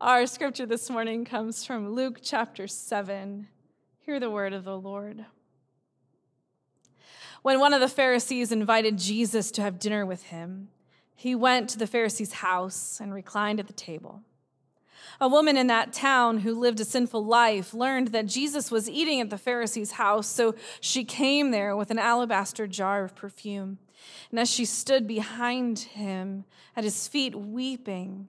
Our scripture this morning comes from Luke chapter 7. Hear the word of the Lord. When one of the Pharisees invited Jesus to have dinner with him, he went to the Pharisee's house and reclined at the table. A woman in that town who lived a sinful life learned that Jesus was eating at the Pharisee's house, so she came there with an alabaster jar of perfume. And as she stood behind him at his feet weeping,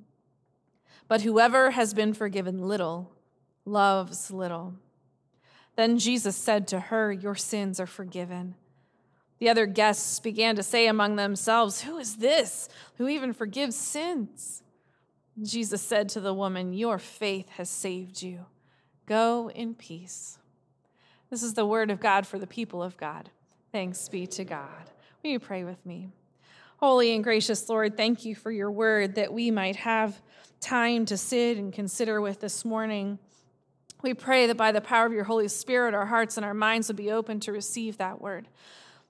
But whoever has been forgiven little loves little. Then Jesus said to her, Your sins are forgiven. The other guests began to say among themselves, Who is this who even forgives sins? Jesus said to the woman, Your faith has saved you. Go in peace. This is the word of God for the people of God. Thanks be to God. Will you pray with me? Holy and gracious Lord, thank you for your word that we might have time to sit and consider with this morning. We pray that by the power of your Holy Spirit, our hearts and our minds will be open to receive that word,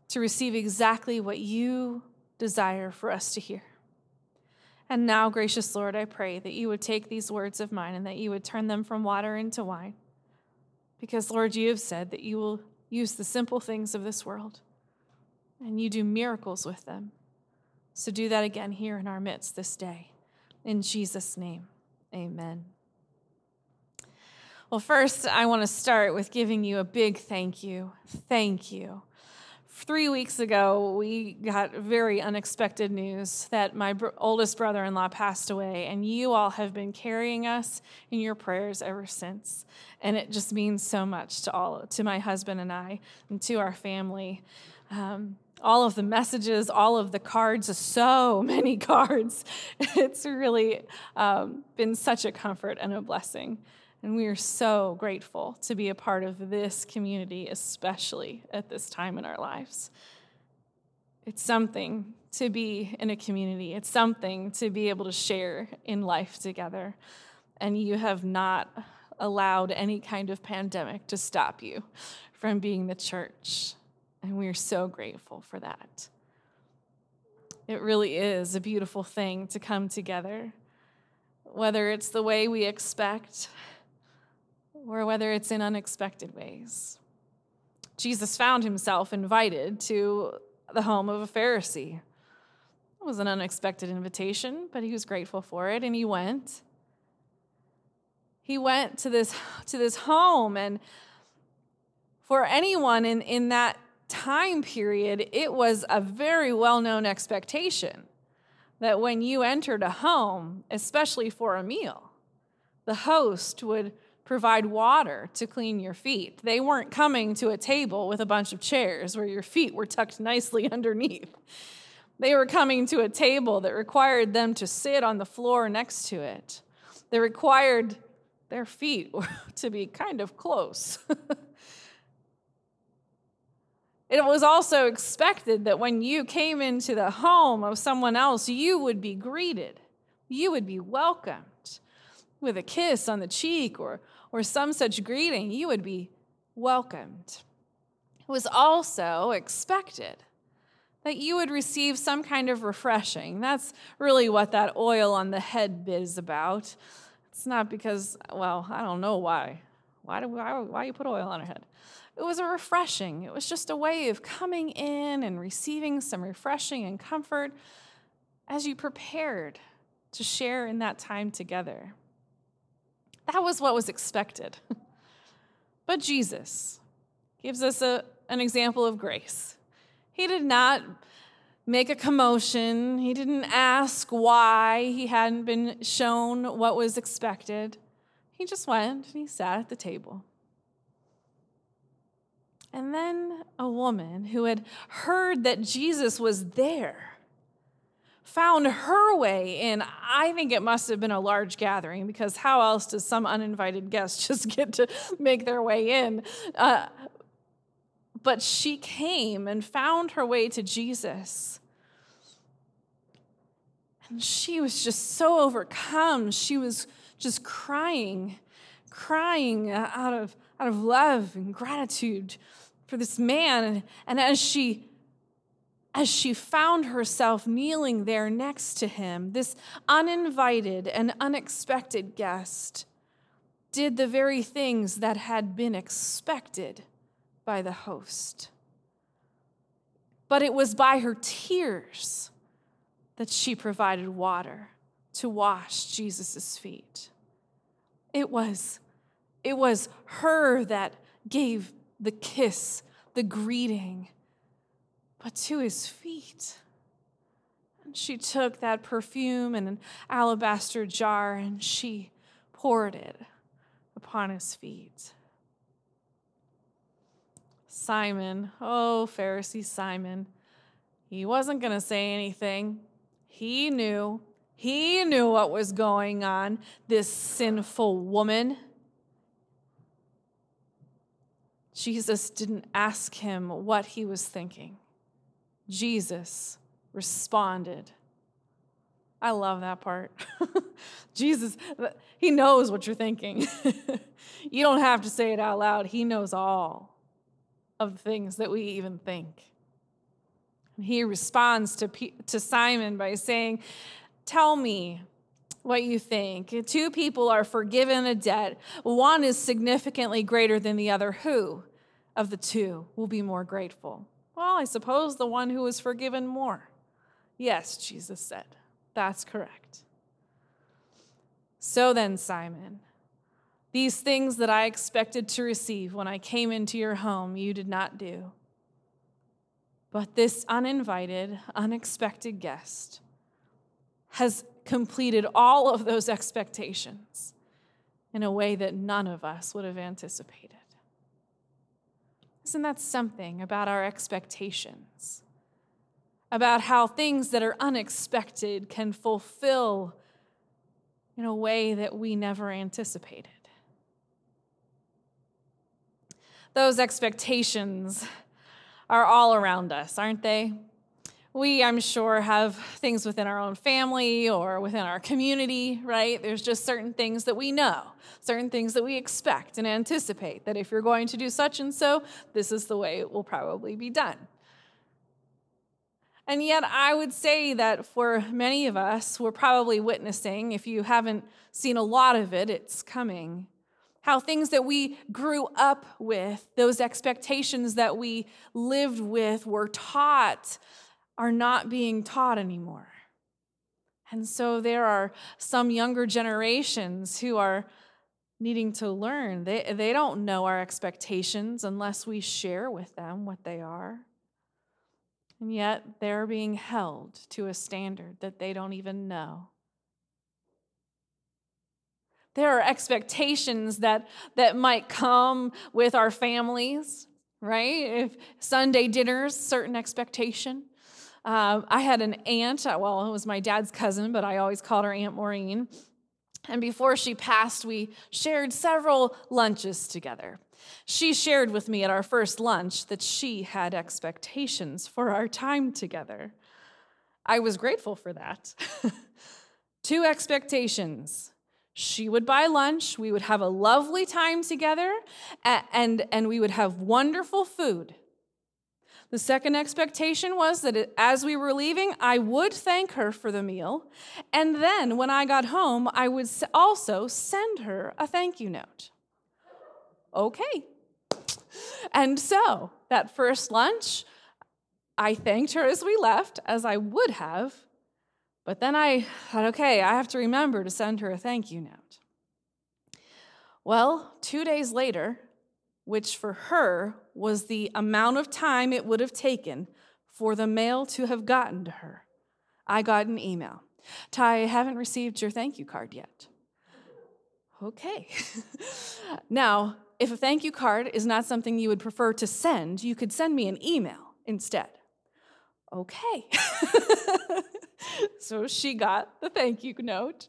to receive exactly what you desire for us to hear. And now, gracious Lord, I pray that you would take these words of mine and that you would turn them from water into wine. Because, Lord, you have said that you will use the simple things of this world and you do miracles with them. So do that again here in our midst this day. In Jesus' name, amen. Well, first, I want to start with giving you a big thank you. Thank you. Three weeks ago, we got very unexpected news that my oldest brother in law passed away, and you all have been carrying us in your prayers ever since. And it just means so much to all, to my husband and I, and to our family. Um, all of the messages, all of the cards, so many cards. It's really um, been such a comfort and a blessing. And we are so grateful to be a part of this community, especially at this time in our lives. It's something to be in a community, it's something to be able to share in life together. And you have not allowed any kind of pandemic to stop you from being the church and we are so grateful for that. It really is a beautiful thing to come together, whether it's the way we expect or whether it's in unexpected ways. Jesus found himself invited to the home of a Pharisee. It was an unexpected invitation, but he was grateful for it and he went. He went to this, to this home, and for anyone in, in that time period, it was a very well known expectation that when you entered a home, especially for a meal, the host would provide water to clean your feet. They weren't coming to a table with a bunch of chairs where your feet were tucked nicely underneath. They were coming to a table that required them to sit on the floor next to it. They required their feet to be kind of close. It was also expected that when you came into the home of someone else, you would be greeted, you would be welcomed with a kiss on the cheek or, or some such greeting. You would be welcomed. It was also expected that you would receive some kind of refreshing. That's really what that oil on the head bit is about. It's not because, well, I don't know why. Why do why, why you put oil on her head? It was a refreshing. It was just a way of coming in and receiving some refreshing and comfort as you prepared to share in that time together. That was what was expected. but Jesus gives us a, an example of grace. He did not make a commotion, he didn't ask why he hadn't been shown what was expected. He just went and he sat at the table. And then a woman who had heard that Jesus was there found her way in. I think it must have been a large gathering because how else does some uninvited guest just get to make their way in? Uh, but she came and found her way to Jesus. And she was just so overcome. She was just crying, crying uh, out of, out of love and gratitude for this man. And as she as she found herself kneeling there next to him, this uninvited and unexpected guest did the very things that had been expected by the host. But it was by her tears that she provided water to wash Jesus' feet. It was, it was her that gave the kiss, the greeting, but to his feet. And she took that perfume in an alabaster jar and she poured it upon his feet. Simon, oh, Pharisee Simon, he wasn't going to say anything. He knew. He knew what was going on, this sinful woman. Jesus didn't ask him what he was thinking. Jesus responded. I love that part. Jesus, he knows what you're thinking. you don't have to say it out loud. He knows all of the things that we even think. And he responds to, to Simon by saying, Tell me what you think. Two people are forgiven a debt. One is significantly greater than the other. Who of the two will be more grateful? Well, I suppose the one who was forgiven more. Yes, Jesus said. That's correct. So then, Simon, these things that I expected to receive when I came into your home, you did not do. But this uninvited, unexpected guest has completed all of those expectations in a way that none of us would have anticipated. Isn't that something about our expectations? About how things that are unexpected can fulfill in a way that we never anticipated. Those expectations are all around us, aren't they? We, I'm sure, have things within our own family or within our community, right? There's just certain things that we know, certain things that we expect and anticipate that if you're going to do such and so, this is the way it will probably be done. And yet, I would say that for many of us, we're probably witnessing, if you haven't seen a lot of it, it's coming how things that we grew up with, those expectations that we lived with, were taught, are not being taught anymore. And so there are some younger generations who are needing to learn. They, they don't know our expectations unless we share with them what they are. And yet they're being held to a standard that they don't even know. There are expectations that, that might come with our families, right? If Sunday dinners, certain expectation. Uh, I had an aunt, uh, well, it was my dad's cousin, but I always called her Aunt Maureen. And before she passed, we shared several lunches together. She shared with me at our first lunch that she had expectations for our time together. I was grateful for that. Two expectations She would buy lunch, we would have a lovely time together, and, and we would have wonderful food. The second expectation was that as we were leaving, I would thank her for the meal. And then when I got home, I would also send her a thank you note. Okay. And so that first lunch, I thanked her as we left, as I would have. But then I thought, okay, I have to remember to send her a thank you note. Well, two days later, which for her was the amount of time it would have taken for the mail to have gotten to her. I got an email. Ty, I haven't received your thank you card yet. Okay. now, if a thank you card is not something you would prefer to send, you could send me an email instead. Okay. so she got the thank you note.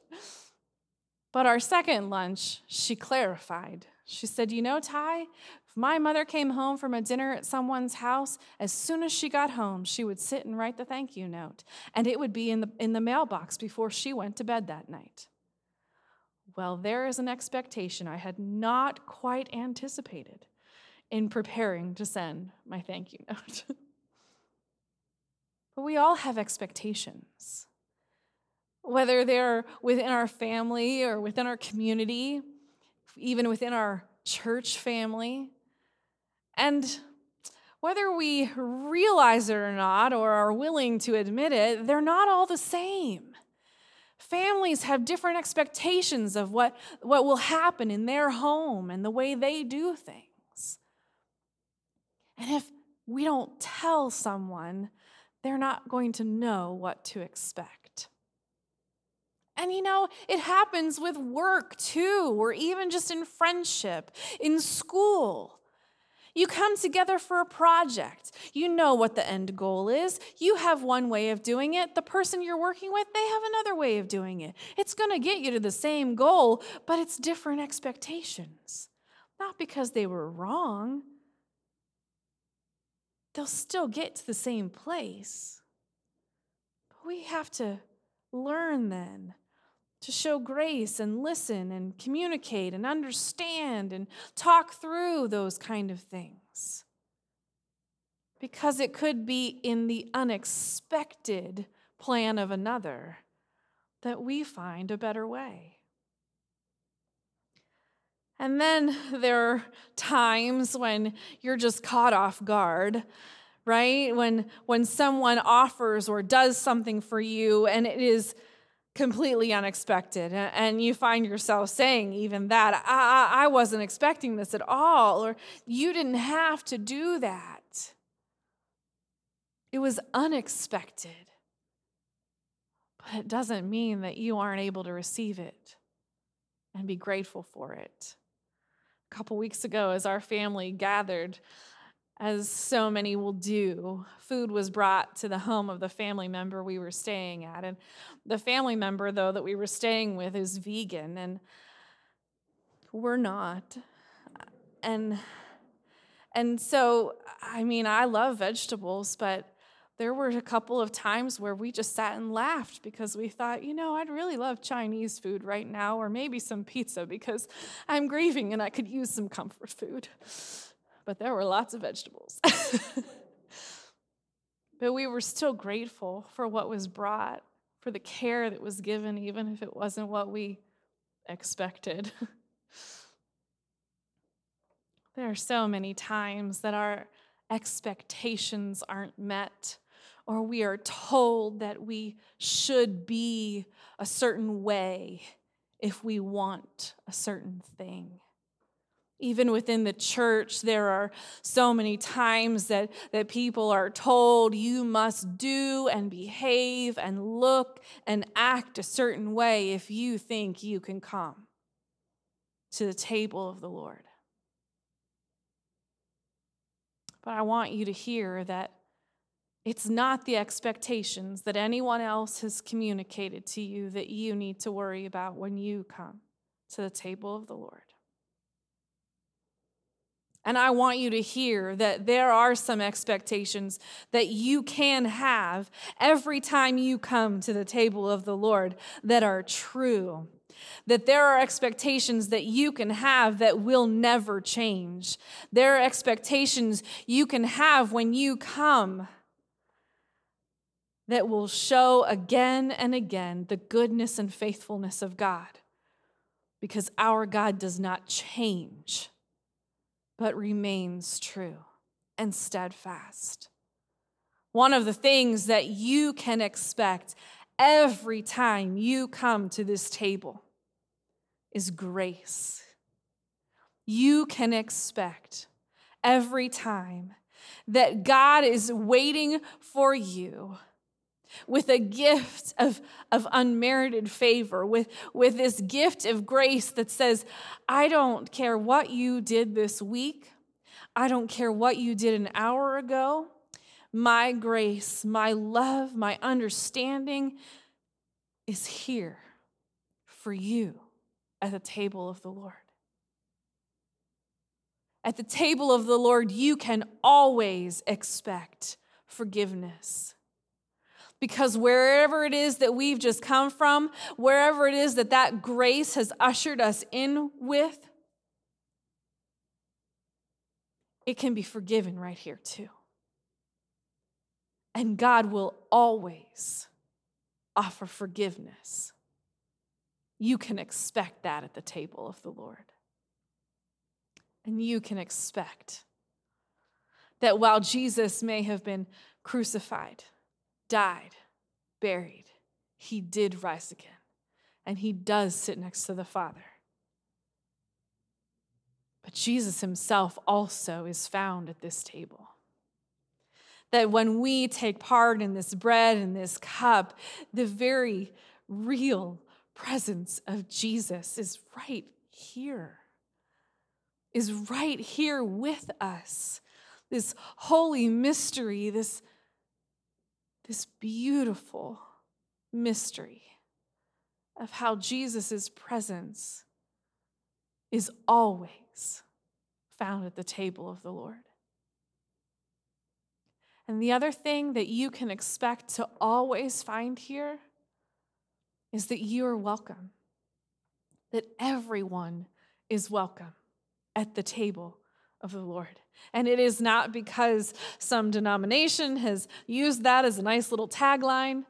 But our second lunch, she clarified. She said, You know, Ty, if my mother came home from a dinner at someone's house, as soon as she got home, she would sit and write the thank you note, and it would be in the, in the mailbox before she went to bed that night. Well, there is an expectation I had not quite anticipated in preparing to send my thank you note. but we all have expectations whether they're within our family or within our community, even within our church family. And whether we realize it or not, or are willing to admit it, they're not all the same. Families have different expectations of what, what will happen in their home and the way they do things. And if we don't tell someone, they're not going to know what to expect. And you know, it happens with work too, or even just in friendship, in school. You come together for a project. You know what the end goal is. You have one way of doing it. The person you're working with, they have another way of doing it. It's going to get you to the same goal, but it's different expectations. Not because they were wrong, they'll still get to the same place. But we have to learn then to show grace and listen and communicate and understand and talk through those kind of things. Because it could be in the unexpected plan of another that we find a better way. And then there are times when you're just caught off guard right when when someone offers or does something for you and it is completely unexpected and you find yourself saying even that I, I, wasn't expecting this at all or you didn't have to do that. It was unexpected but it doesn't mean that you aren't able to receive it and be grateful for it. A couple weeks ago as our family gathered as so many will do, food was brought to the home of the family member we were staying at. And the family member, though, that we were staying with is vegan, and we're not. And and so, I mean, I love vegetables, but there were a couple of times where we just sat and laughed because we thought, you know, I'd really love Chinese food right now, or maybe some pizza because I'm grieving and I could use some comfort food but there were lots of vegetables. but we were still grateful for what was brought, for the care that was given, even if it wasn't what we expected. there are so many times that our expectations aren't met, or we are told that we should be a certain way if we want a certain thing. Even within the church, there are so many times that, that people are told you must do and behave and look and act a certain way if you think you can come to the table of the Lord. But I want you to hear that it's not the expectations that anyone else has communicated to you that you need to worry about when you come to the table of the Lord. And I want you to hear that there are some expectations that you can have every time you come to the table of the Lord that are true that there are expectations that you can have that will never change. There are expectations you can have when you come that will show again and again the goodness and faithfulness of God. Because our God does not change, but remains true and steadfast. One of the things that you can expect every time you come to this table is grace. You can expect every time that God is waiting for you with a gift of, of unmerited favor, with, with this gift of grace that says, I don't care what you did this week, I don't care what you did an hour ago. My grace, my love, my understanding is here for you at the table of the Lord. At the table of the Lord, you can always expect forgiveness. Because wherever it is that we've just come from, wherever it is that that grace has ushered us in with, it can be forgiven right here too. And God will always offer forgiveness. You can expect that at the table of the Lord. And you can expect that while Jesus may have been crucified, died, buried, he did rise again. And he does sit next to the Father. But Jesus himself also is found at this table that when we take part in this bread and this cup, the very real presence of Jesus is right here, is right here with us. This holy mystery, this, this beautiful mystery of how Jesus' presence is always found at the table of the Lord. And the other thing that you can expect to always find here is that you are welcome, that everyone is welcome at the table of the Lord. And it is not because some denomination has used that as a nice little tagline.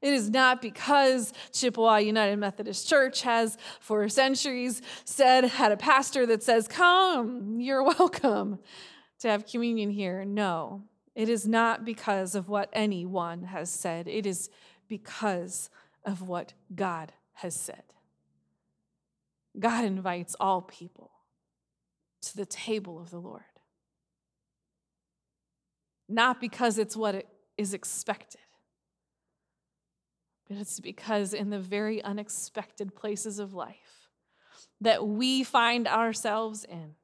It is not because Chippewa United Methodist Church has, for centuries, said, had a pastor that says, Come, you're welcome to have communion here. No, it is not because of what anyone has said, it is because of what God has said. God invites all people to the table of the Lord. Not because it's what is expected, but it's because in the very unexpected places of life that we find ourselves in,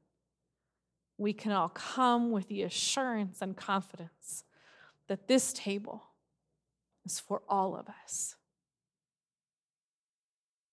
we can all come with the assurance and confidence that this table is for all of us.